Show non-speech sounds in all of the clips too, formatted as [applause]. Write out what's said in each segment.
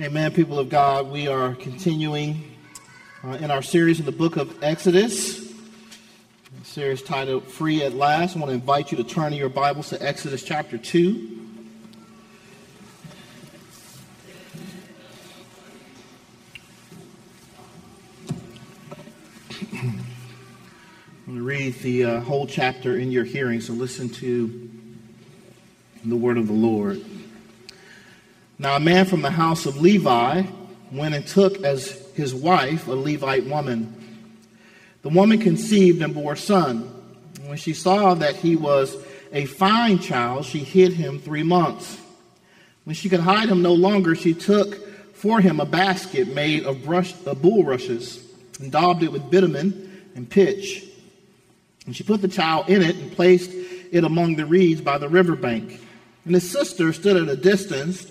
Amen, people of God. We are continuing uh, in our series in the book of Exodus. Series titled Free at Last. I want to invite you to turn in your Bibles to Exodus chapter 2. I'm going to read the uh, whole chapter in your hearing, so listen to the word of the Lord. Now, a man from the house of Levi went and took as his wife a Levite woman. The woman conceived and bore a son. When she saw that he was a fine child, she hid him three months. When she could hide him no longer, she took for him a basket made of, brush, of bulrushes and daubed it with bitumen and pitch. And she put the child in it and placed it among the reeds by the river bank. And his sister stood at a distance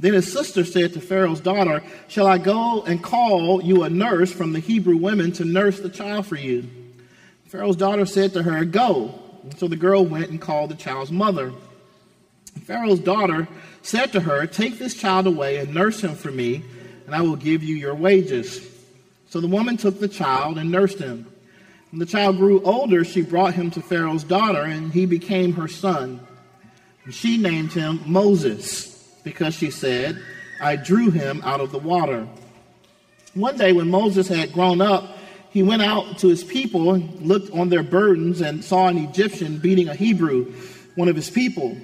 Then his sister said to Pharaoh's daughter, Shall I go and call you a nurse from the Hebrew women to nurse the child for you? Pharaoh's daughter said to her, Go. And so the girl went and called the child's mother. Pharaoh's daughter said to her, Take this child away and nurse him for me, and I will give you your wages. So the woman took the child and nursed him. When the child grew older, she brought him to Pharaoh's daughter, and he became her son. And she named him Moses because she said, I drew him out of the water. One day when Moses had grown up, he went out to his people and looked on their burdens and saw an Egyptian beating a Hebrew, one of his people.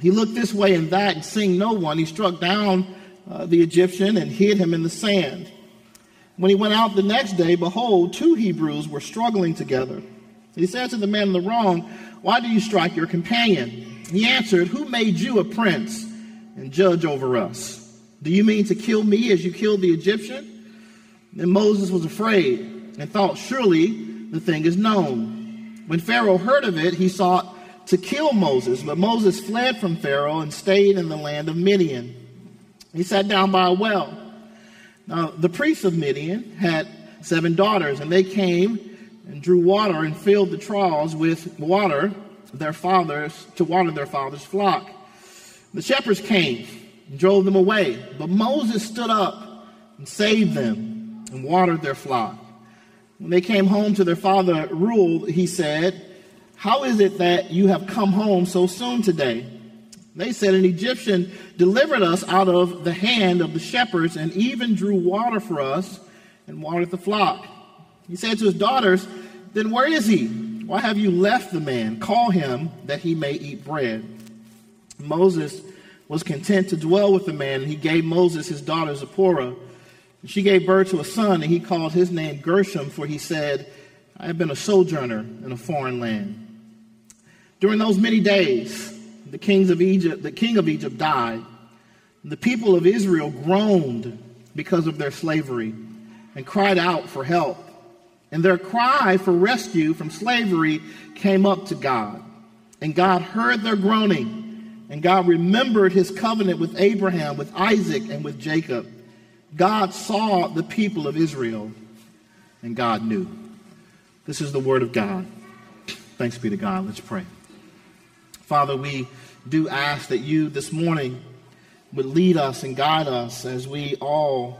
He looked this way and that and seeing no one, he struck down uh, the Egyptian and hid him in the sand. When he went out the next day, behold, two Hebrews were struggling together. He said to the man in the wrong, Why do you strike your companion? He answered, Who made you a prince? And judge over us. Do you mean to kill me as you killed the Egyptian? Then Moses was afraid and thought, Surely the thing is known. When Pharaoh heard of it, he sought to kill Moses, but Moses fled from Pharaoh and stayed in the land of Midian. He sat down by a well. Now, the priests of Midian had seven daughters, and they came and drew water and filled the troughs with water their fathers to water their father's flock. The shepherds came and drove them away, but Moses stood up and saved them and watered their flock. When they came home to their father Reuel, he said, How is it that you have come home so soon today? They said, An Egyptian delivered us out of the hand of the shepherds and even drew water for us and watered the flock. He said to his daughters, Then where is he? Why have you left the man? Call him that he may eat bread. Moses was content to dwell with the man, he gave Moses his daughter Zipporah. And she gave birth to a son, and he called his name Gershom, for he said, I have been a sojourner in a foreign land. During those many days, the kings of Egypt, the king of Egypt died. The people of Israel groaned because of their slavery and cried out for help. And their cry for rescue from slavery came up to God. And God heard their groaning and God remembered his covenant with Abraham, with Isaac, and with Jacob. God saw the people of Israel, and God knew. This is the word of God. Thanks be to God. Let's pray. Father, we do ask that you this morning would lead us and guide us as we all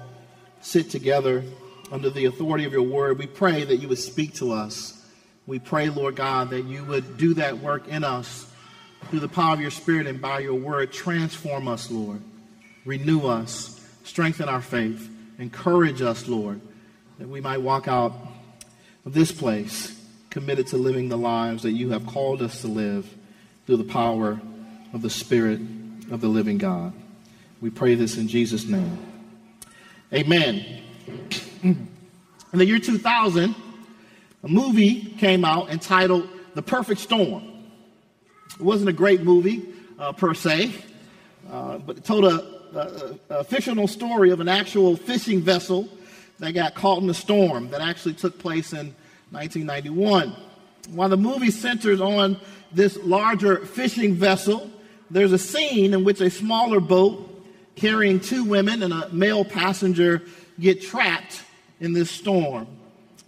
sit together under the authority of your word. We pray that you would speak to us. We pray, Lord God, that you would do that work in us through the power of your Spirit and by your word, transform us, Lord. Renew us, strengthen our faith, encourage us, Lord, that we might walk out of this place committed to living the lives that you have called us to live through the power of the Spirit of the living God. We pray this in Jesus' name. Amen. In the year 2000, a movie came out entitled The Perfect Storm. It wasn't a great movie uh, per se, uh, but it told a, a, a, fictional story of an actual fishing vessel that got caught in a storm that actually took place in 1991. While the movie centers on this larger fishing vessel, there's a scene in which a smaller boat carrying two women and a male passenger get trapped in this storm.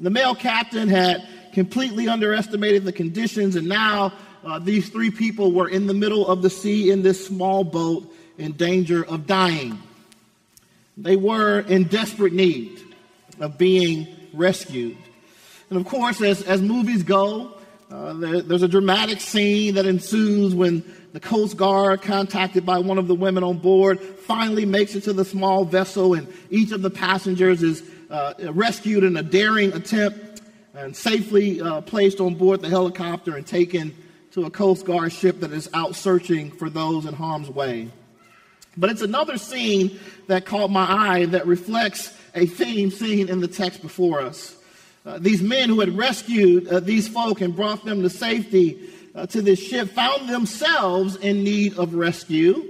The male captain had completely underestimated the conditions, and now uh, these three people were in the middle of the sea in this small boat in danger of dying. They were in desperate need of being rescued. And of course, as, as movies go, uh, there, there's a dramatic scene that ensues when the Coast Guard, contacted by one of the women on board, finally makes it to the small vessel, and each of the passengers is uh, rescued in a daring attempt and safely uh, placed on board the helicopter and taken to a Coast Guard ship that is out searching for those in harm's way. But it's another scene that caught my eye that reflects a theme seen in the text before us. Uh, these men who had rescued uh, these folk and brought them to safety uh, to this ship found themselves in need of rescue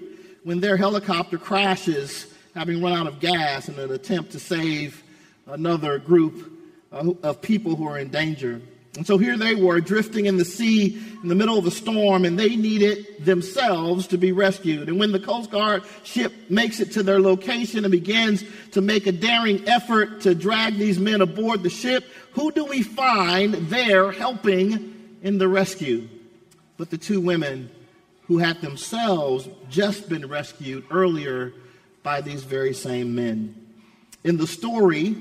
when their helicopter crashes, having run out of gas in an attempt to save another group uh, of people who are in danger. And so here they were drifting in the sea in the middle of a storm, and they needed themselves to be rescued. And when the Coast Guard ship makes it to their location and begins to make a daring effort to drag these men aboard the ship, who do we find there helping in the rescue? But the two women who had themselves just been rescued earlier by these very same men. In the story,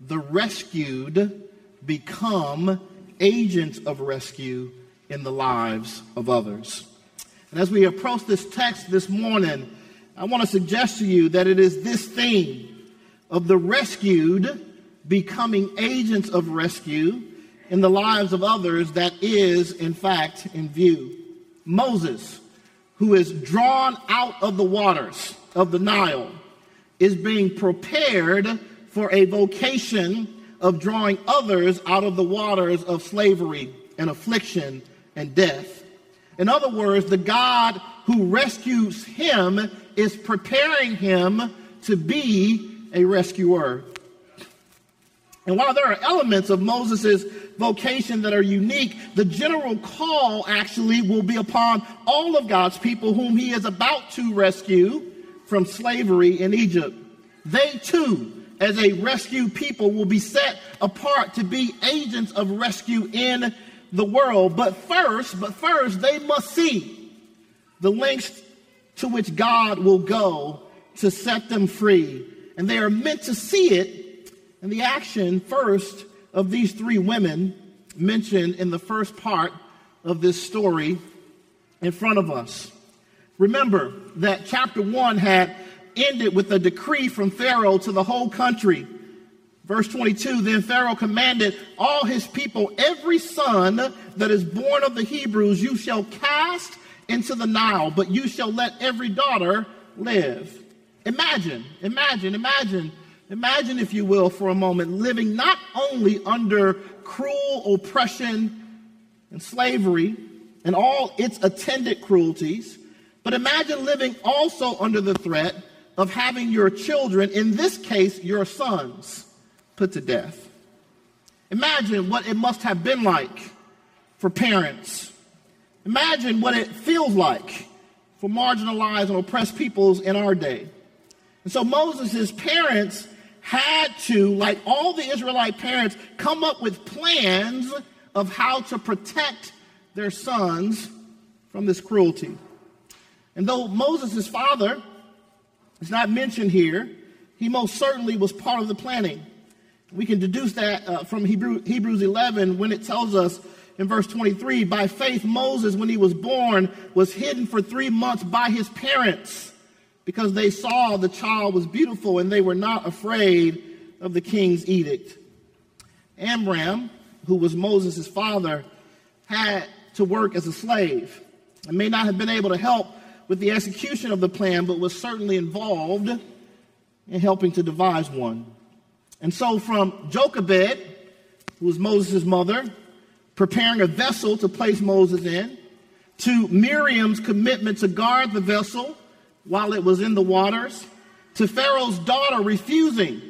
the rescued become agents of rescue in the lives of others. And as we approach this text this morning, I want to suggest to you that it is this theme of the rescued becoming agents of rescue in the lives of others that is, in fact, in view. Moses, who is drawn out of the waters of the Nile, is being prepared for a vocation of drawing others out of the waters of slavery and affliction and death. In other words, the God who rescues him is preparing him to be a rescuer. And while there are elements of Moses' vocation that are unique, the general call actually will be upon all of God's people whom he is about to rescue from slavery in Egypt. They too as a rescue people will be set apart to be agents of rescue in the world. But first, but first, they must see the lengths to which God will go to set them free. And they are meant to see it in the action first of these three women mentioned in the first part of this story in front of us. Remember that chapter one had ended with a decree from Pharaoh to the whole country. Verse 22 Then Pharaoh commanded all his people, Every son that is born of the Hebrews you shall cast into the Nile, but you shall let every daughter live. Imagine, imagine, imagine, imagine, if you will, for a moment, living not only under cruel oppression and slavery and all its attendant cruelties, but imagine living also under the threat of having your children, in this case, your sons, put to death. Imagine what it must have been like for parents. Imagine what it feels like for marginalized and oppressed peoples in our day. And so Moses' parents had to, like all the Israelite parents, come up with plans of how to protect their sons from this cruelty. And though Moses' father it's not mentioned here. He most certainly was part of the planning. We can deduce that uh, from Hebrew, Hebrews 11 when it tells us in verse 23 by faith, Moses, when he was born, was hidden for three months by his parents because they saw the child was beautiful and they were not afraid of the king's edict. Amram, who was Moses' father, had to work as a slave and may not have been able to help with the execution of the plan, but was certainly involved in helping to devise one. And so, from Jochebed, who was Moses' mother, preparing a vessel to place Moses in, to Miriam's commitment to guard the vessel while it was in the waters, to Pharaoh's daughter refusing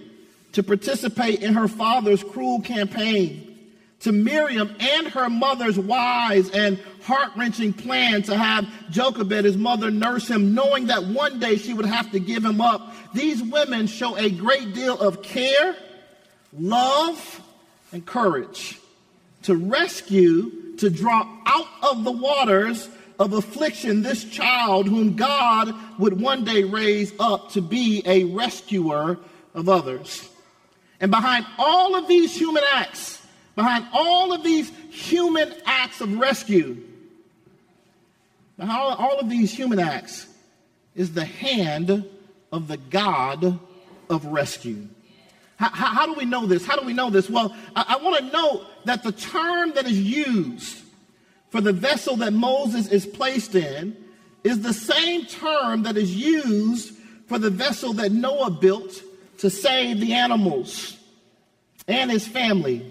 to participate in her father's cruel campaign, to Miriam and her mother's wise and heart wrenching plan to have Jochebed, his mother, nurse him, knowing that one day she would have to give him up. These women show a great deal of care, love, and courage to rescue, to draw out of the waters of affliction this child whom God would one day raise up to be a rescuer of others. And behind all of these human acts, behind all of these human acts of rescue, behind all of these human acts is the hand of the God of rescue. How, how, how do we know this? How do we know this? Well, I, I want to note that the term that is used for the vessel that Moses is placed in is the same term that is used for the vessel that Noah built to save the animals and his family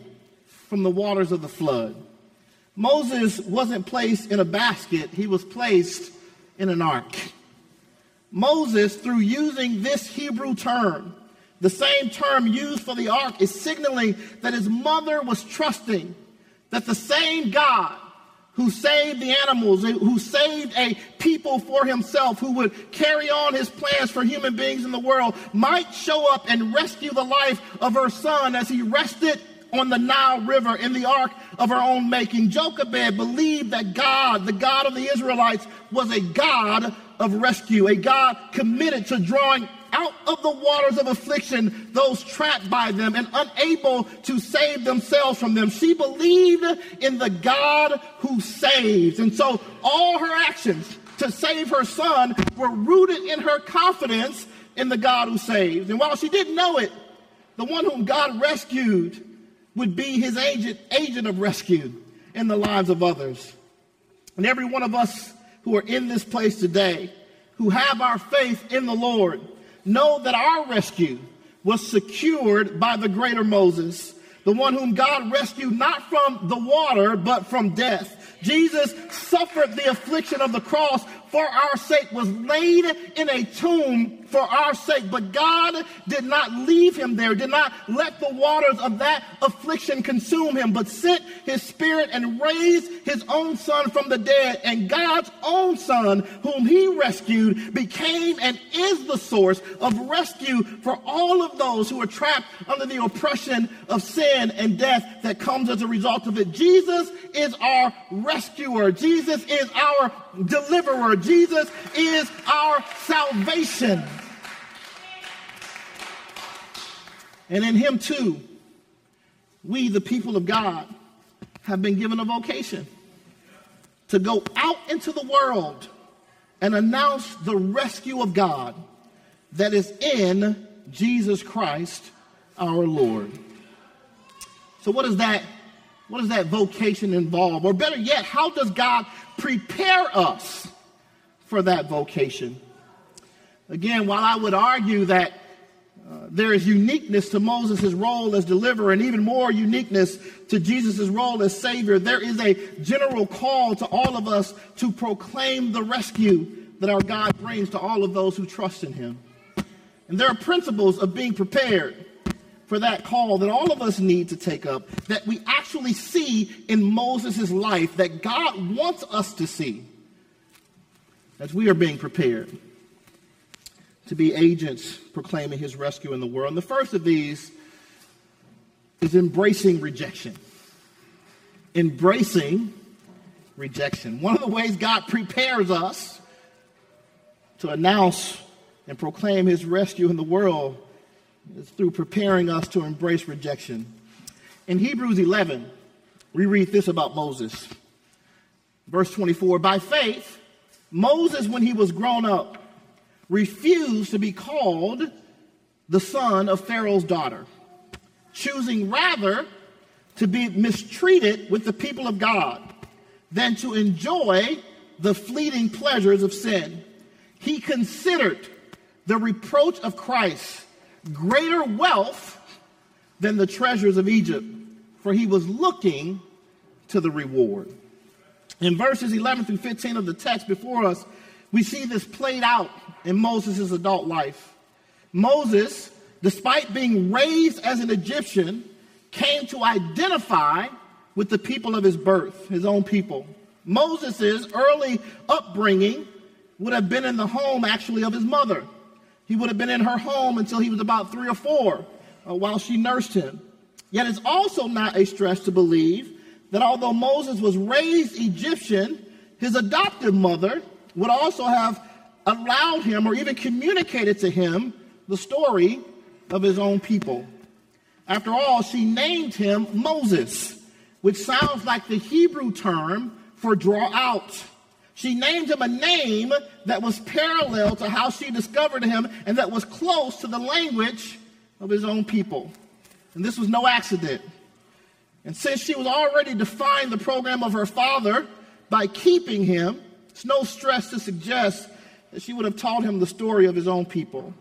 from the waters of the flood. Moses wasn't placed in a basket, he was placed in an ark. Moses, through using this Hebrew term, the same term used for the ark, is signaling that his mother was trusting that the same God who saved the animals, who saved a people for himself, who would carry on his plans for human beings in the world, might show up and rescue the life of her son as he rested on the Nile River in the ark of her own making. Jochebed believed that God, the God of the Israelites, was a God of rescue, a God committed to drawing out of the waters of affliction those trapped by them and unable to save themselves from them. She believed in the God who saves. And so all her actions to save her son were rooted in her confidence in the God who saves. And while she didn't know it, the one whom God rescued would be his agent, agent of rescue in the lives of others. And every one of us who are in this place today, who have our faith in the Lord, know that our rescue was secured by the greater Moses, the one whom God rescued not from the water, but from death. Jesus suffered the affliction of the cross for our sake, was laid in a tomb for our sake. But God did not leave him there, did not let the waters of that affliction consume him, but sent his spirit and raised his own son from the dead. And God's own son, whom he rescued, became and is the source of rescue for all of those who are trapped under the oppression of sin and death that comes as a result of it. Jesus is our rescuer. Jesus is our deliverer. Jesus is our salvation. And in him too, we, the people of God, have been given a vocation to go out into the world and announce the rescue of God that is in Jesus Christ our Lord. So what does that what does that vocation involve? Or better yet, how does God prepare us for that vocation? Again, while I would argue that uh, there is uniqueness to Moses' role as deliverer and even more uniqueness to Jesus' role as Savior. There is a general call to all of us to proclaim the rescue that our God brings to all of those who trust in Him. And there are principles of being prepared for that call that all of us need to take up that we actually see in Moses' life that God wants us to see as we are being prepared to be agents proclaiming his rescue in the world. And the first of these is embracing rejection. Embracing rejection. One of the ways God prepares us to announce and proclaim his rescue in the world is through preparing us to embrace rejection. In Hebrews 11, we read this about Moses. Verse 24 By faith, Moses, when he was grown up, refused to be called the son of Pharaoh's daughter, choosing rather to be mistreated with the people of God than to enjoy the fleeting pleasures of sin. He considered the reproach of Christ greater wealth than the treasures of Egypt, for he was looking to the reward. In verses 11 through 15 of the text before us, we see this played out in Moses' adult life. Moses, despite being raised as an Egyptian, came to identify with the people of his birth, his own people. Moses' early upbringing would have been in the home, actually, of his mother. He would have been in her home until he was about three or four uh, while she nursed him. Yet it's also not a stretch to believe that although Moses was raised Egyptian, his adoptive mother would also have allowed him or even communicated to him the story of his own people. After all, she named him Moses, which sounds like the Hebrew term for draw out. She named him a name that was parallel to how she discovered him and that was close to the language of his own people. And this was no accident. And since she was already defined the program of her father by keeping him, it's no stress to suggest she would have taught him the story of his own people.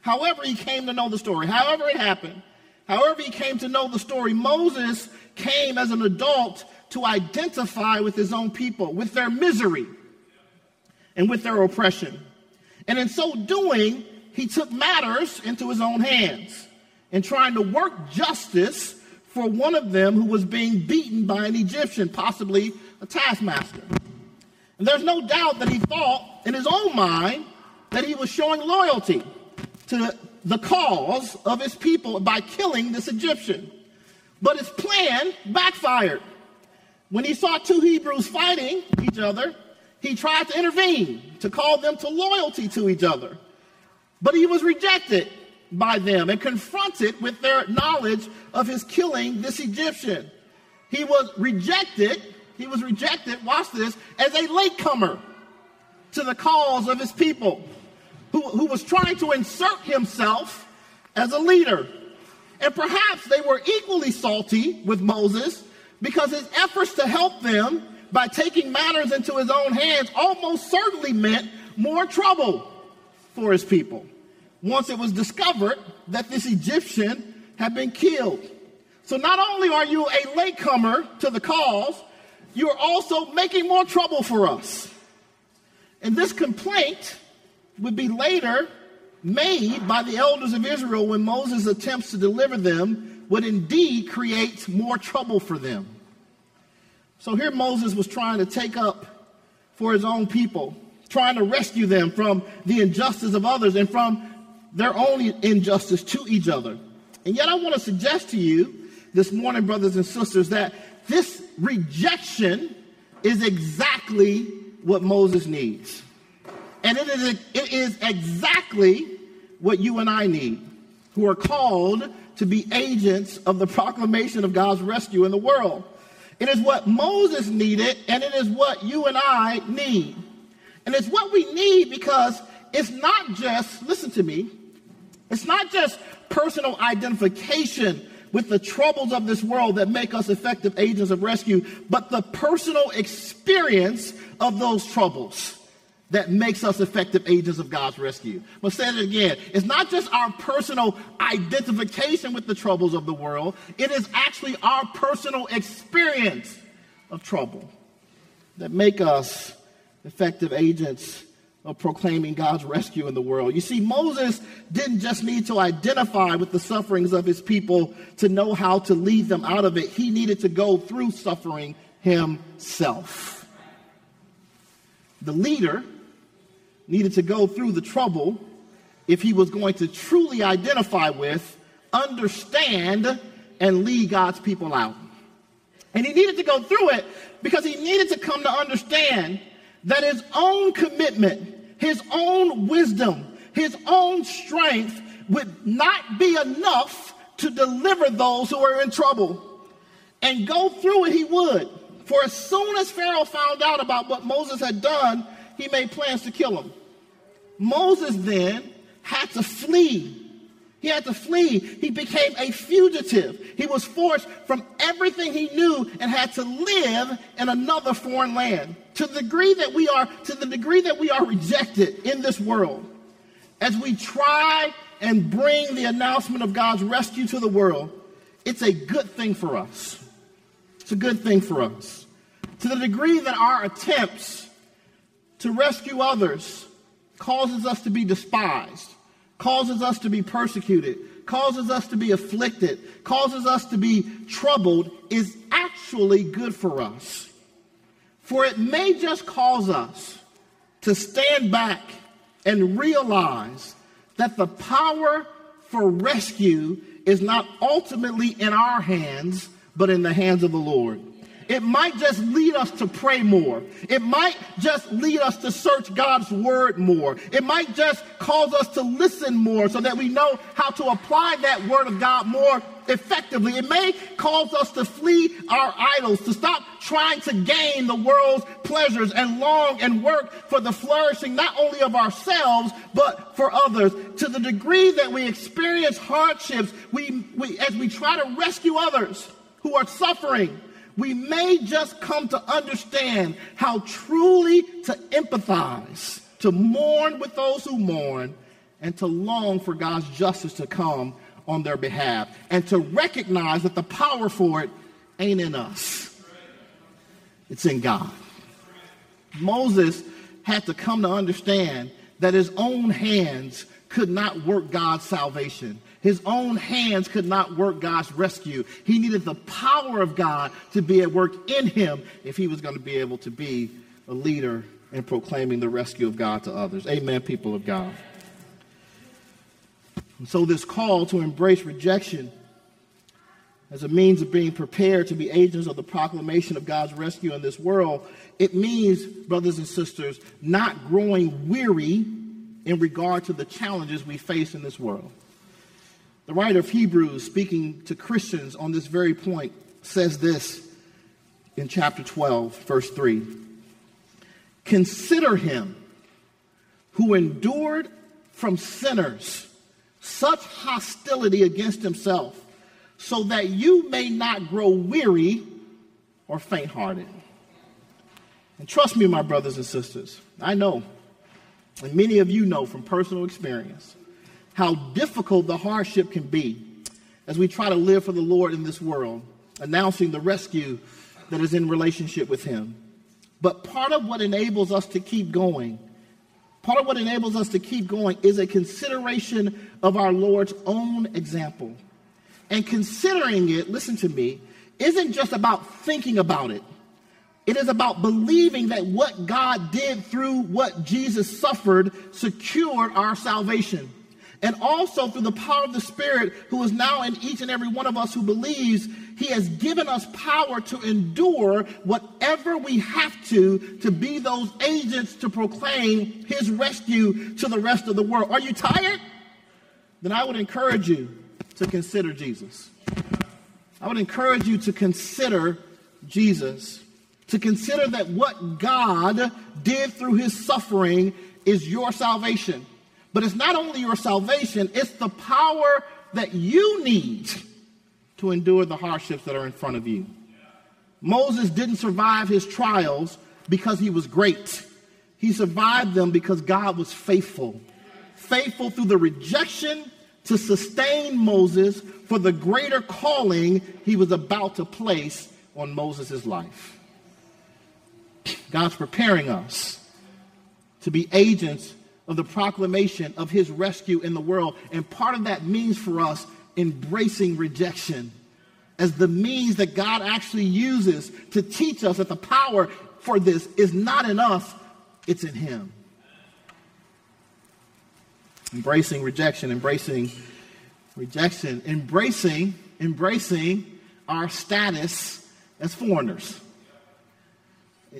However, he came to know the story, however, it happened, however, he came to know the story, Moses came as an adult to identify with his own people, with their misery and with their oppression. And in so doing, he took matters into his own hands in trying to work justice for one of them who was being beaten by an Egyptian, possibly a taskmaster. And there's no doubt that he thought in his own mind that he was showing loyalty to the cause of his people by killing this Egyptian. But his plan backfired. When he saw two Hebrews fighting each other, he tried to intervene to call them to loyalty to each other. But he was rejected by them and confronted with their knowledge of his killing this Egyptian. He was rejected, he was rejected, watch this, as a latecomer to the cause of his people, who, who was trying to insert himself as a leader. And perhaps they were equally salty with Moses because his efforts to help them by taking matters into his own hands almost certainly meant more trouble for his people once it was discovered that this Egyptian had been killed. So not only are you a latecomer to the cause, you are also making more trouble for us. And this complaint would be later made by the elders of Israel when Moses attempts to deliver them would indeed create more trouble for them. So here Moses was trying to take up for his own people, trying to rescue them from the injustice of others and from their own injustice to each other. And yet, I want to suggest to you this morning, brothers and sisters, that this rejection is exactly what Moses needs. And it is, it is exactly what you and I need, who are called to be agents of the proclamation of God's rescue in the world. It is what Moses needed, and it is what you and I need. And it's what we need because it's not just, listen to me, it's not just personal identification with the troubles of this world that make us effective agents of rescue, but the personal experience of those troubles that makes us effective agents of God's rescue. But say it again. It's not just our personal identification with the troubles of the world, it is actually our personal experience of trouble that make us effective agents of proclaiming God's rescue in the world. You see, Moses didn't just need to identify with the sufferings of his people to know how to lead them out of it, he needed to go through suffering himself. The leader needed to go through the trouble if he was going to truly identify with, understand, and lead God's people out. And he needed to go through it because he needed to come to understand that his own commitment his own wisdom, his own strength would not be enough to deliver those who were in trouble. And go through it, he would. For as soon as Pharaoh found out about what Moses had done, he made plans to kill him. Moses then had to flee. He had to flee. He became a fugitive. He was forced from everything he knew and had to live in another foreign land to the degree that we are to the degree that we are rejected in this world as we try and bring the announcement of God's rescue to the world it's a good thing for us it's a good thing for us to the degree that our attempts to rescue others causes us to be despised causes us to be persecuted causes us to be afflicted causes us to be troubled is actually good for us. For it may just cause us to stand back and realize that the power for rescue is not ultimately in our hands, but in the hands of the Lord. It might just lead us to pray more. It might just lead us to search God's word more. It might just cause us to listen more so that we know how to apply that word of God more effectively. It may cause us to flee our idols, to stop trying to gain the world's pleasures and long and work for the flourishing not only of ourselves, but for others. To the degree that we experience hardships, we, we as we try to rescue others who are suffering, we may just come to understand how truly to empathize, to mourn with those who mourn, and to long for God's justice to come on their behalf, and to recognize that the power for it ain't in us, it's in God. Moses had to come to understand that his own hands could not work God's salvation. His own hands could not work God's rescue. He needed the power of God to be at work in him if he was going to be able to be a leader in proclaiming the rescue of God to others. Amen, people of God. And so, this call to embrace rejection as a means of being prepared to be agents of the proclamation of God's rescue in this world, it means, brothers and sisters, not growing weary in regard to the challenges we face in this world. The writer of Hebrews, speaking to Christians on this very point, says this in chapter 12, verse 3 Consider him who endured from sinners such hostility against himself, so that you may not grow weary or faint hearted. And trust me, my brothers and sisters, I know, and many of you know from personal experience, how difficult the hardship can be as we try to live for the Lord in this world, announcing the rescue that is in relationship with Him. But part of what enables us to keep going, part of what enables us to keep going is a consideration of our Lord's own example. And considering it, listen to me, isn't just about thinking about it. It is about believing that what God did through what Jesus suffered secured our salvation and also through the power of the Spirit who is now in each and every one of us who believes, He has given us power to endure whatever we have to to be those agents to proclaim His rescue to the rest of the world. Are you tired? Then I would encourage you to consider Jesus. I would encourage you to consider Jesus, to consider that what God did through His suffering is your salvation. But it's not only your salvation, it's the power that you need to endure the hardships that are in front of you. Moses didn't survive his trials because he was great. He survived them because God was faithful. Faithful through the rejection to sustain Moses for the greater calling he was about to place on Moses' life. God's preparing us to be agents of the proclamation of his rescue in the world. And part of that means for us embracing rejection as the means that God actually uses to teach us that the power for this is not in us, it's in him. Embracing rejection, embracing rejection, embracing, embracing our status as foreigners.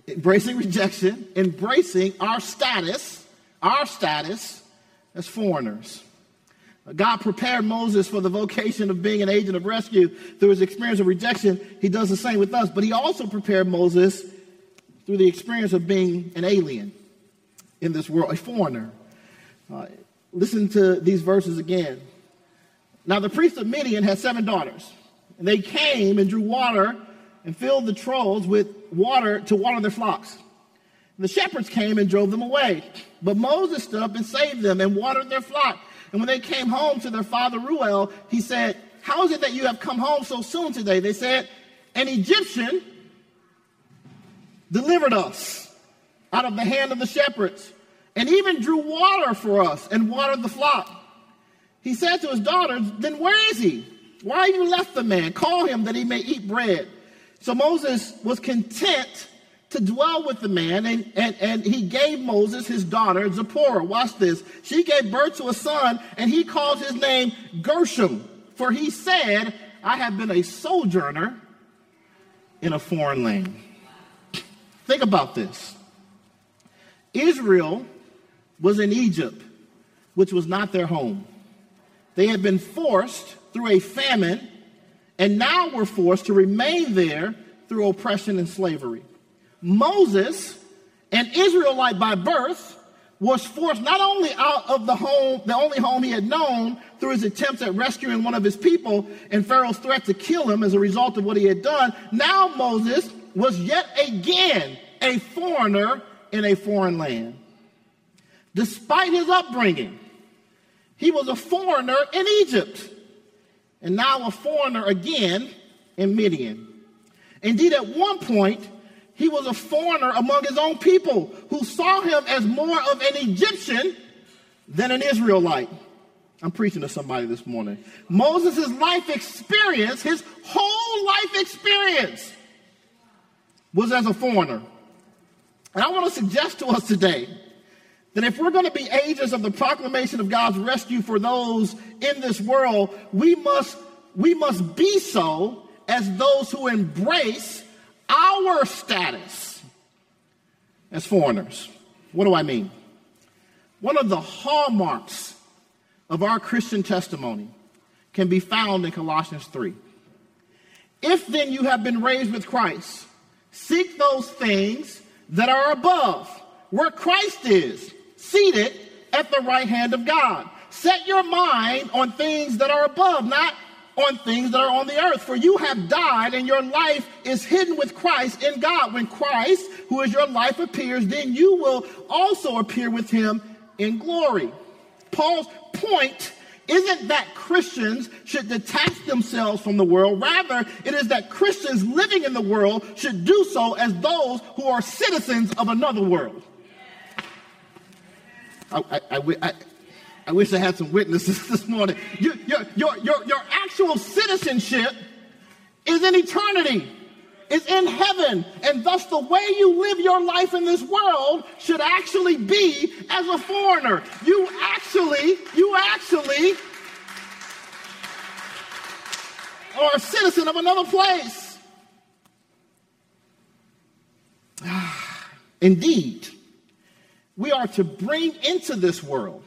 Embracing rejection, embracing our status our status as foreigners. God prepared Moses for the vocation of being an agent of rescue through his experience of rejection. He does the same with us, but he also prepared Moses through the experience of being an alien in this world, a foreigner. Uh, listen to these verses again. Now, the priest of Midian had seven daughters, and they came and drew water and filled the troughs with water to water their flocks. The shepherds came and drove them away. But Moses stood up and saved them and watered their flock. And when they came home to their father Reuel, he said, How is it that you have come home so soon today? They said, An Egyptian delivered us out of the hand of the shepherds and even drew water for us and watered the flock. He said to his daughters, Then where is he? Why have you left the man? Call him that he may eat bread. So Moses was content to dwell with the man, and, and, and he gave Moses his daughter, Zipporah. Watch this. She gave birth to a son, and he called his name Gershom, for he said, I have been a sojourner in a foreign land. Think about this. Israel was in Egypt, which was not their home. They had been forced through a famine, and now were forced to remain there through oppression and slavery. Moses, an Israelite by birth, was forced not only out of the home, the only home he had known, through his attempts at rescuing one of his people and Pharaoh's threat to kill him as a result of what he had done. Now Moses was yet again a foreigner in a foreign land. Despite his upbringing, he was a foreigner in Egypt and now a foreigner again in Midian. Indeed, at one point, he was a foreigner among his own people who saw him as more of an Egyptian than an Israelite. I'm preaching to somebody this morning. Moses' life experience, his whole life experience, was as a foreigner. And I want to suggest to us today that if we're going to be agents of the proclamation of God's rescue for those in this world, we must, we must be so as those who embrace our status as foreigners. What do I mean? One of the hallmarks of our Christian testimony can be found in Colossians 3. If then you have been raised with Christ, seek those things that are above, where Christ is, seated at the right hand of God. Set your mind on things that are above, not on things that are on the earth. For you have died, and your life is hidden with Christ in God. When Christ, who is your life, appears, then you will also appear with him in glory. Paul's point isn't that Christians should detach themselves from the world. Rather, it is that Christians living in the world should do so as those who are citizens of another world. I, I, I, I wish I had some witnesses [laughs] this morning. Your, your, your, your, your actual citizenship is in eternity, is in heaven. And thus, the way you live your life in this world should actually be as a foreigner. You actually, you actually are a citizen of another place. [sighs] Indeed, we are to bring into this world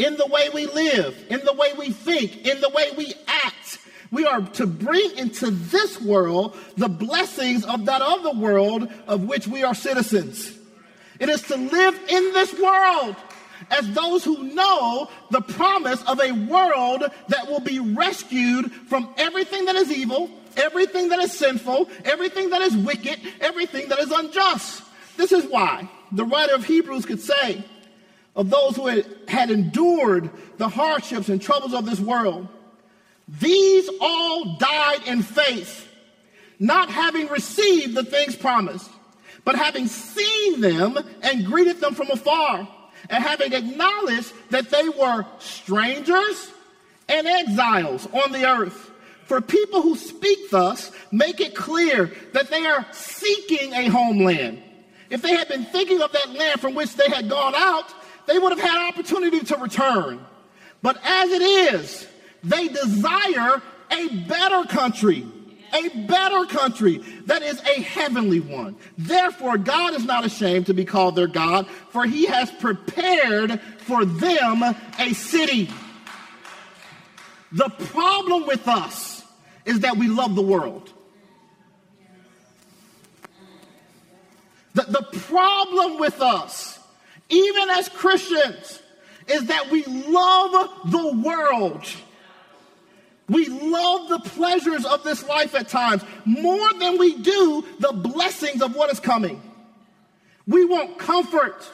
in the way we live, in the way we think, in the way we act. We are to bring into this world the blessings of that other world of which we are citizens. It is to live in this world as those who know the promise of a world that will be rescued from everything that is evil, everything that is sinful, everything that is wicked, everything that is unjust. This is why the writer of Hebrews could say, of those who had, endured the hardships and troubles of this world. These all died in faith, not having received the things promised, but having seen them and greeted them from afar, and having acknowledged that they were strangers and exiles on the earth. For people who speak thus make it clear that they are seeking a homeland. If they had been thinking of that land from which they had gone out, they would have had opportunity to return. But as it is, they desire a better country, a better country that is a heavenly one. Therefore, God is not ashamed to be called their God, for he has prepared for them a city. The problem with us is that we love the world. The, the problem with us even as Christians, is that we love the world. We love the pleasures of this life at times more than we do the blessings of what is coming. We want comfort.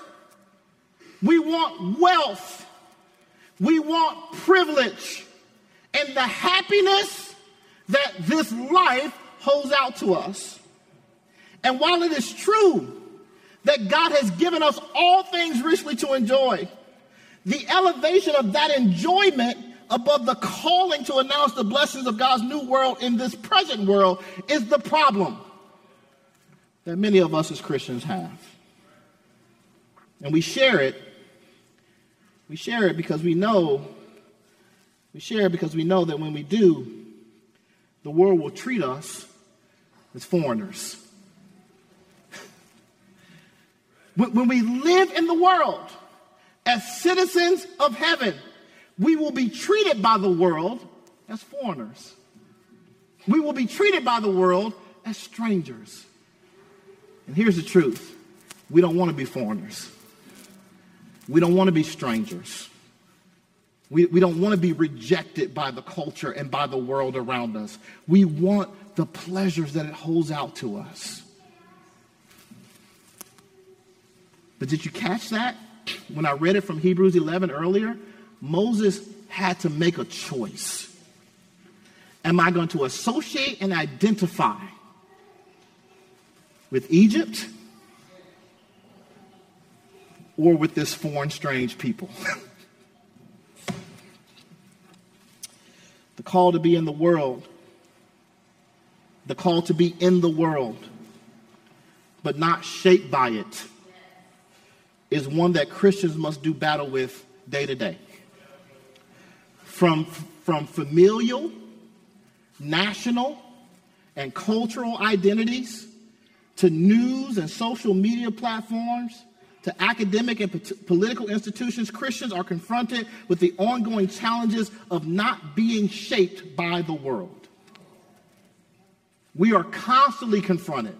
We want wealth. We want privilege and the happiness that this life holds out to us. And while it is true that God has given us all things richly to enjoy. The elevation of that enjoyment above the calling to announce the blessings of God's new world in this present world is the problem that many of us as Christians have. And we share it. We share it because we know, we share it because we know that when we do, the world will treat us as foreigners. When we live in the world as citizens of heaven, we will be treated by the world as foreigners. We will be treated by the world as strangers. And here's the truth we don't want to be foreigners, we don't want to be strangers. We, we don't want to be rejected by the culture and by the world around us. We want the pleasures that it holds out to us. But did you catch that? When I read it from Hebrews 11 earlier, Moses had to make a choice. Am I going to associate and identify with Egypt or with this foreign, strange people? [laughs] the call to be in the world, the call to be in the world, but not shaped by it, is one that Christians must do battle with day to day. From, from familial, national, and cultural identities to news and social media platforms, to academic and political institutions, Christians are confronted with the ongoing challenges of not being shaped by the world. We are constantly confronted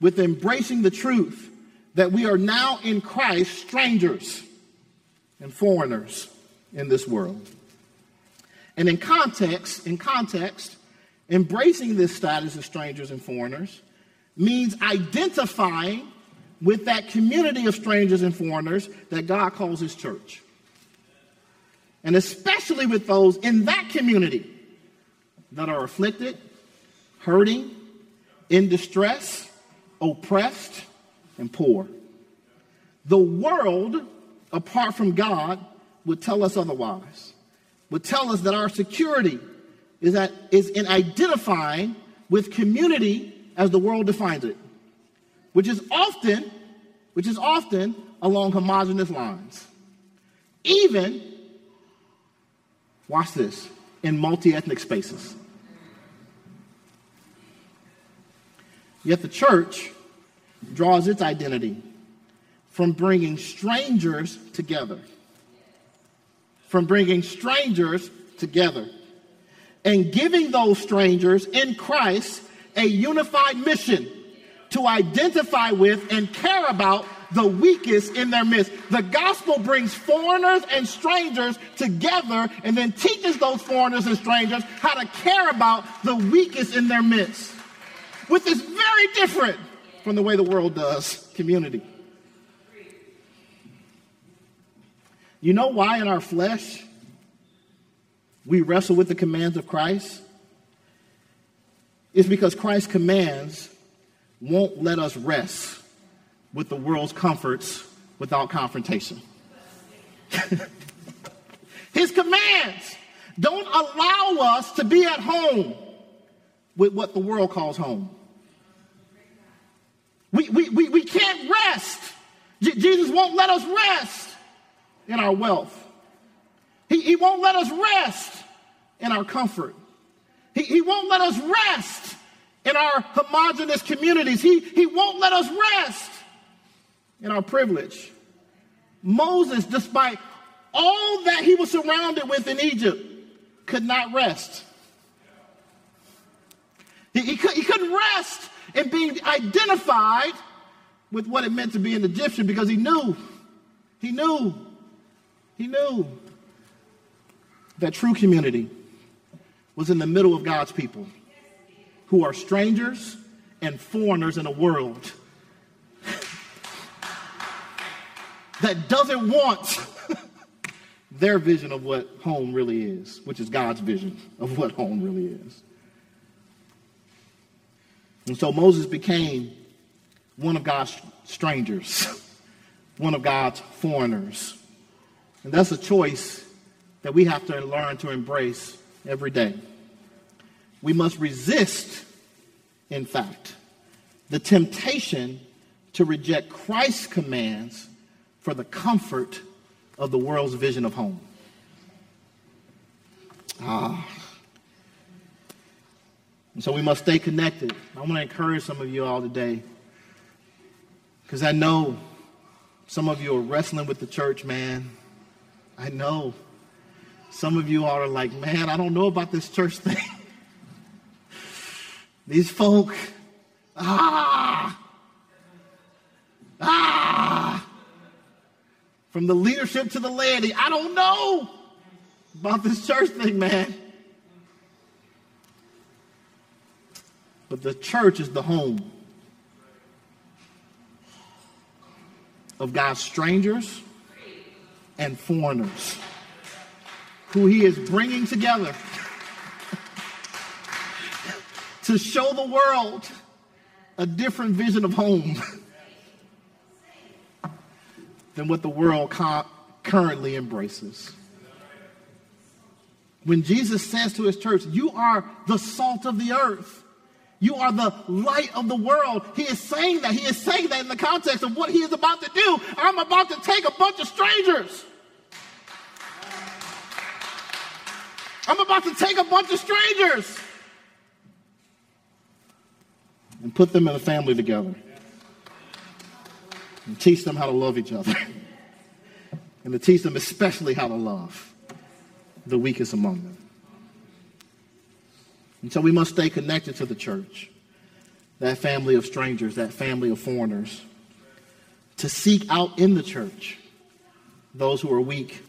with embracing the truth that we are now in Christ strangers and foreigners in this world. And in context, in context, embracing this status of strangers and foreigners means identifying with that community of strangers and foreigners that God calls his church. And especially with those in that community that are afflicted, hurting, in distress, oppressed, and poor. The world, apart from God, would tell us otherwise, would tell us that our security is, that, is in identifying with community as the world defines it which is often, which is often along homogenous lines. Even, watch this, in multi-ethnic spaces. Yet the church draws its identity from bringing strangers together. From bringing strangers together. And giving those strangers in Christ a unified mission to identify with and care about the weakest in their midst. The gospel brings foreigners and strangers together and then teaches those foreigners and strangers how to care about the weakest in their midst, which is very different from the way the world does community. You know why in our flesh we wrestle with the commands of Christ? It's because Christ's commands won't let us rest with the world's comforts without confrontation. [laughs] His commands don't allow us to be at home with what the world calls home. We, we, we, we can't rest. J- Jesus won't let us rest in our wealth. He, he won't let us rest in our comfort. He, he won't let us rest in our homogenous communities. He, he won't let us rest in our privilege. Moses, despite all that he was surrounded with in Egypt, could not rest. He, he, could, he couldn't rest in being identified with what it meant to be an Egyptian because he knew, he knew, he knew that true community was in the middle of God's people who are strangers and foreigners in a world [laughs] that doesn't want [laughs] their vision of what home really is, which is God's vision of what home really is. And so Moses became one of God's strangers, [laughs] one of God's foreigners. And that's a choice that we have to learn to embrace every day. We must resist, in fact, the temptation to reject Christ's commands for the comfort of the world's vision of home. Ah. And so we must stay connected. I want to encourage some of you all today because I know some of you are wrestling with the church, man. I know. Some of you all are like, man, I don't know about this church thing. [laughs] These folk, ah, ah, from the leadership to the laity, I don't know about this church thing, man. But the church is the home of God's strangers and foreigners who he is bringing together to show the world a different vision of home than what the world currently embraces. When Jesus says to his church, You are the salt of the earth. You are the light of the world. He is saying that. He is saying that in the context of what he is about to do. I'm about to take a bunch of strangers. I'm about to take a bunch of strangers and put them in a family together and teach them how to love each other [laughs] and to teach them especially how to love the weakest among them. And so we must stay connected to the church, that family of strangers, that family of foreigners, to seek out in the church those who are weak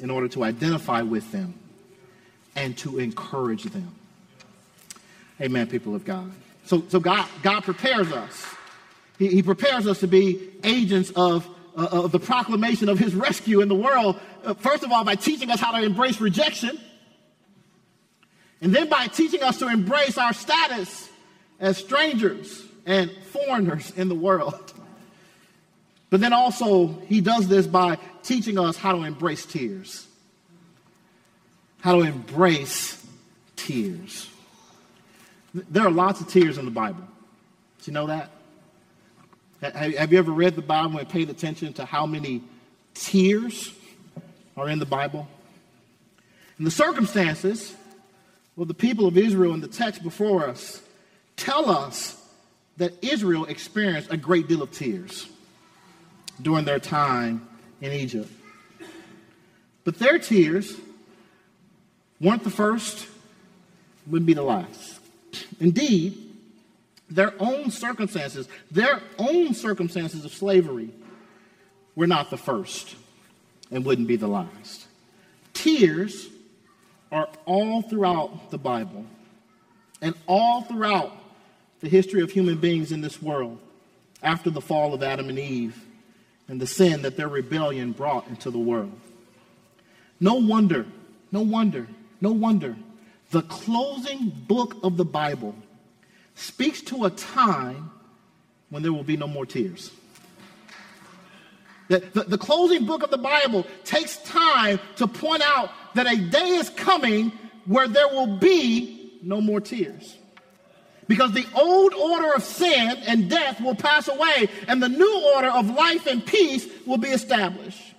in order to identify with them and to encourage them. Amen, people of God. So, so God, God prepares us. He, he prepares us to be agents of, uh, of the proclamation of his rescue in the world. Uh, first of all, by teaching us how to embrace rejection and then by teaching us to embrace our status as strangers and foreigners in the world. But then also, he does this by teaching us how to embrace tears. How to embrace tears. There are lots of tears in the Bible. Do you know that? Have you ever read the Bible and paid attention to how many tears are in the Bible? And the circumstances well, the people of Israel in the text before us tell us that Israel experienced a great deal of tears during their time in Egypt. But their tears weren't the first, wouldn't be the last. Indeed, their own circumstances, their own circumstances of slavery were not the first and wouldn't be the last. Tears are all throughout the Bible and all throughout the history of human beings in this world after the fall of Adam and Eve and the sin that their rebellion brought into the world. No wonder, no wonder, no wonder the closing book of the Bible speaks to a time when there will be no more tears. The, the, the, closing book of the Bible takes time to point out that a day is coming where there will be no more tears. Because the old order of sin and death will pass away, and the new order of life and peace will be established.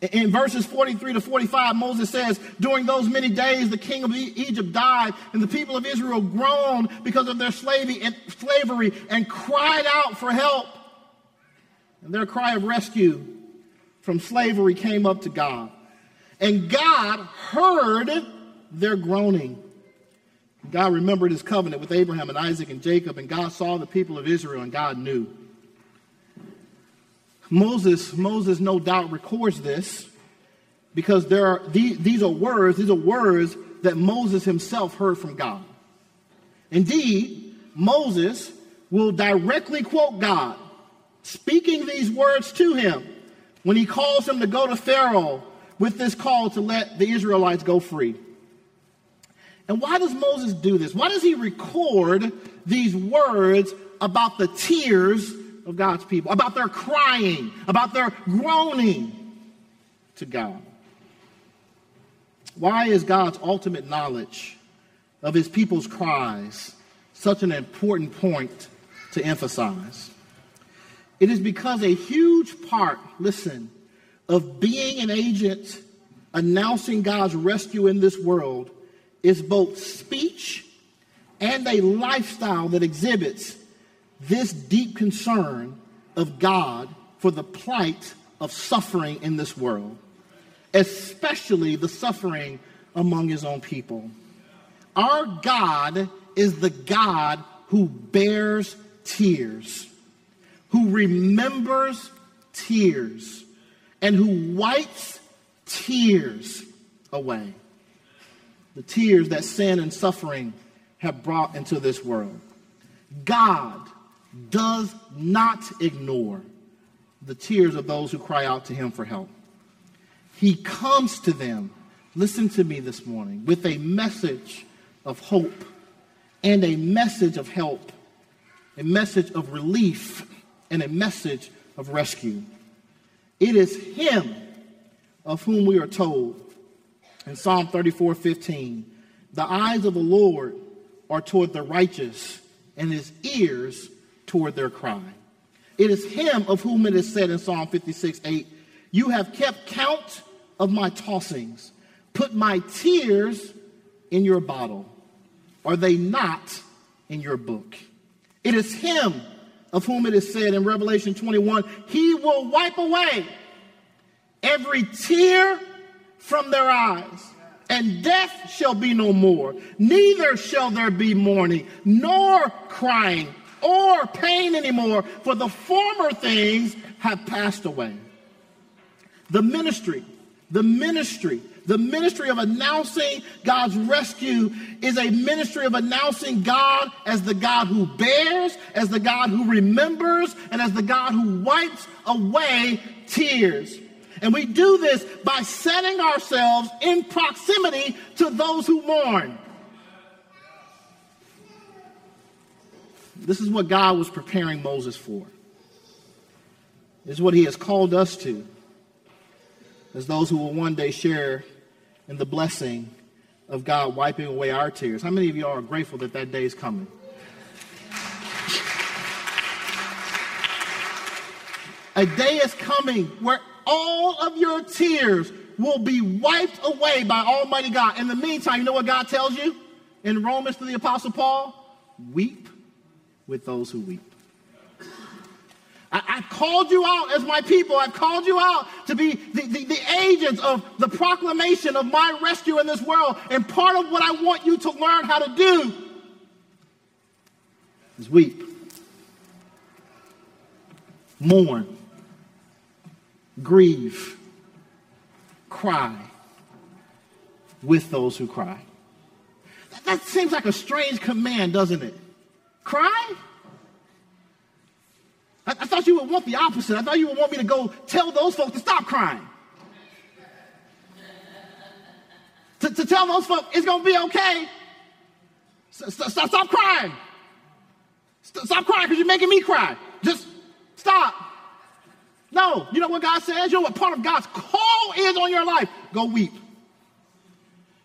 In verses 43 to 45, Moses says, During those many days, the king of Egypt died, and the people of Israel groaned because of their slavery and, cried out for help. And their cry of rescue from slavery came up to God. And God heard their groaning. God remembered his covenant with Abraham and Isaac and Jacob, and God saw the people of Israel, and God knew. Moses, Moses no doubt records this because there are these, these are words, these are words that Moses himself heard from God. Indeed, Moses will directly quote God speaking these words to him when he calls him to go to Pharaoh with this call to let the Israelites go free. And why does Moses do this? Why does he record these words about the tears of God's people, about their crying, about their groaning to God? Why is God's ultimate knowledge of his people's cries such an important point to emphasize? It is because a huge part, listen, of being an agent announcing God's rescue in this world is both speech and a lifestyle that exhibits this deep concern of God for the plight of suffering in this world, especially the suffering among his own people. Our God is the God who bears tears, who remembers tears, and who wipes tears away. The tears that sin and suffering have brought into this world. God does not ignore the tears of those who cry out to him for help. He comes to them, listen to me this morning, with a message of hope and a message of help, a message of relief, and a message of rescue. It is him of whom we are told in Psalm 34 15, the eyes of the Lord are toward the righteous, and his ears toward their cry. It is him of whom it is said in Psalm 56 8, You have kept count of my tossings, put my tears in your bottle. Are they not in your book? It is him of whom it is said in Revelation 21, He will wipe away every tear from their eyes and death shall be no more. Neither shall there be mourning, nor crying, or pain anymore, for the former things have passed away. The ministry, the ministry, the ministry of announcing God's rescue is a ministry of announcing God as the God who bears, as the God who remembers, and as the God who wipes away tears. And we do this by setting ourselves in proximity to those who mourn. This is what God was preparing Moses for. This is what he has called us to as those who will one day share in the blessing of God wiping away our tears. How many of you are grateful that that day is coming? A day is coming where all of your tears will be wiped away by Almighty God. In the meantime, you know what God tells you in Romans to the Apostle Paul? Weep with those who weep. I, I called you out as my people. I've called you out to be the, the, the agents of the proclamation of my rescue in this world. And part of what I want you to learn how to do is weep, mourn, grieve, cry with those who cry. That, that seems like a strange command, doesn't it? Cry? I, I thought you would want the opposite. I thought you would want me to go tell those folks to stop crying. To, to tell those folks it's going to be okay. Stop, stop, stop crying. Stop crying because you're making me cry. Just stop. No, you know what God says? You know what part of God's call is on your life? Go weep.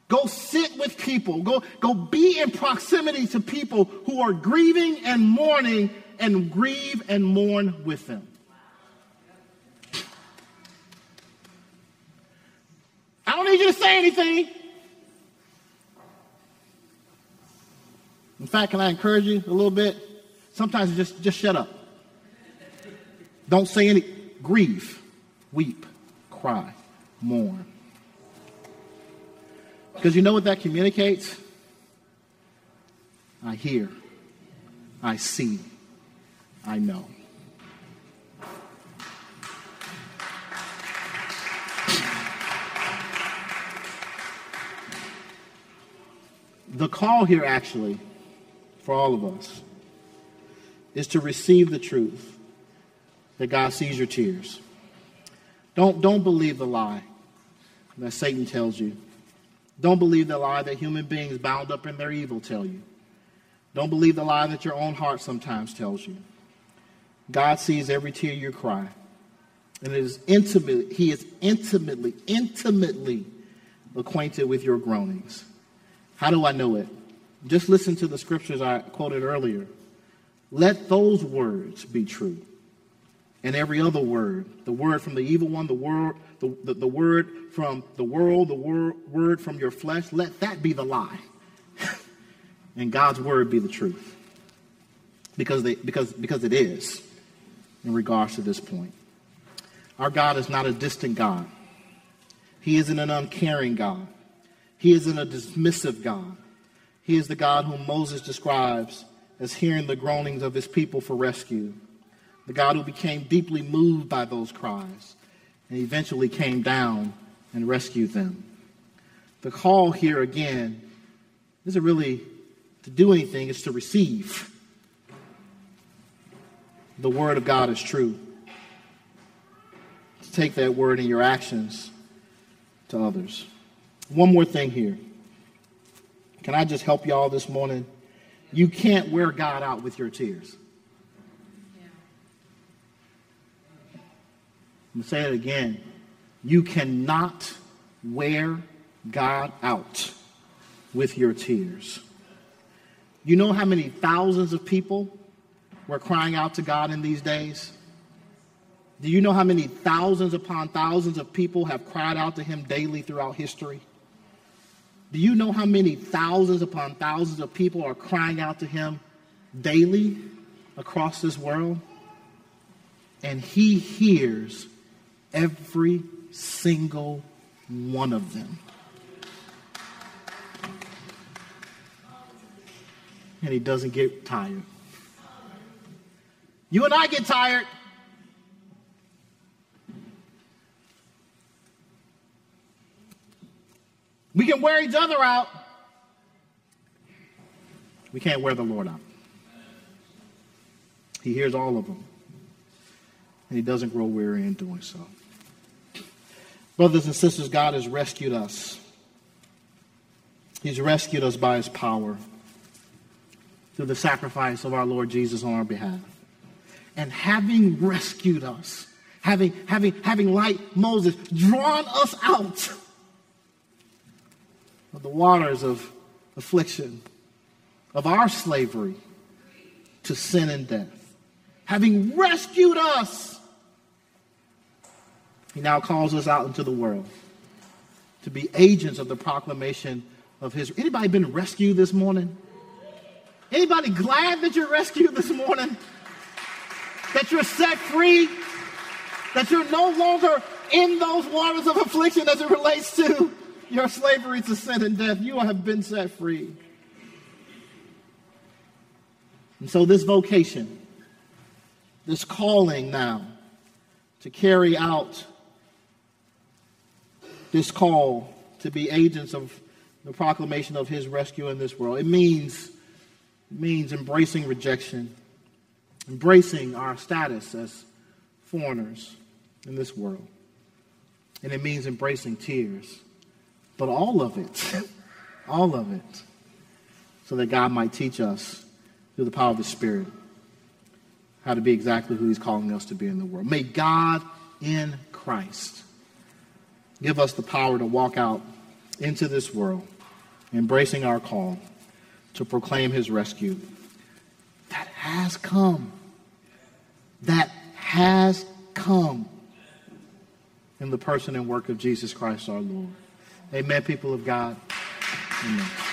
Go sit with people. Go, go be in proximity to people who are grieving and mourning and grieve and mourn with them. I don't need you to say anything. In fact, can I encourage you a little bit? Sometimes just, just shut up. Don't say any grieve, weep, cry, mourn. Because you know what that communicates? I hear, I see, I know. The call here, actually, for all of us, is to receive the truth that God sees your tears. Don't, don't believe the lie that Satan tells you. Don't believe the lie that human beings bound up in their evil tell you. Don't believe the lie that your own heart sometimes tells you. God sees every tear you cry. And it is intimately, he is intimately, intimately acquainted with your groanings. How do I know it? Just listen to the scriptures I quoted earlier. Let those words be true. And every other word, the word from the evil one, the word, the, the, the word from the world, the word, word from your flesh, let that be the lie. [laughs] and God's word be the truth. Because, they, because, because it is in regards to this point. Our God is not a distant God. He isn't an uncaring God. He isn't a dismissive God. He is the God whom Moses describes as hearing the groanings of his people for rescue, the God who became deeply moved by those cries and eventually came down and rescued them. The call here again isn't really to do anything, it's to receive. The Word of God is true. To take that Word in your actions to others. One more thing here. Can I just help y'all this morning? You can't wear God out with your tears. I'm going to say it again. You cannot wear God out with your tears. You know how many thousands of people were crying out to God in these days? Do you know how many thousands upon thousands of people have cried out to him daily throughout history? Do you know how many thousands upon thousands of people are crying out to him daily across this world? And he hears every single one of them. And he doesn't get tired. You and I get tired. We can wear each other out. We can't wear the Lord out. He hears all of them. And he doesn't grow weary in doing so. Brothers and sisters, God has rescued us. He's rescued us by his power through the sacrifice of our Lord Jesus on our behalf. And having rescued us, having, having, having like Moses, drawn us out of the waters of affliction, of our slavery to sin and death. Having rescued us, he now calls us out into the world to be agents of the proclamation of his. Anybody been rescued this morning? Anybody glad that you're rescued this morning? That you're set free? That you're no longer in those waters of affliction as it relates to your slavery to sin and death. You have been set free. And so, this vocation, this calling now to carry out this call to be agents of the proclamation of his rescue in this world, it means, means embracing rejection, embracing our status as foreigners in this world. And it means embracing tears but all of it, [laughs] all of it, so that God might teach us through the power of the Spirit how to be exactly who He's calling us to be in the world. May God in Christ give us the power to walk out into this world, embracing our call to proclaim His rescue that has come. That has come in the person and work of Jesus Christ our Lord. Amen, people of God. Amen.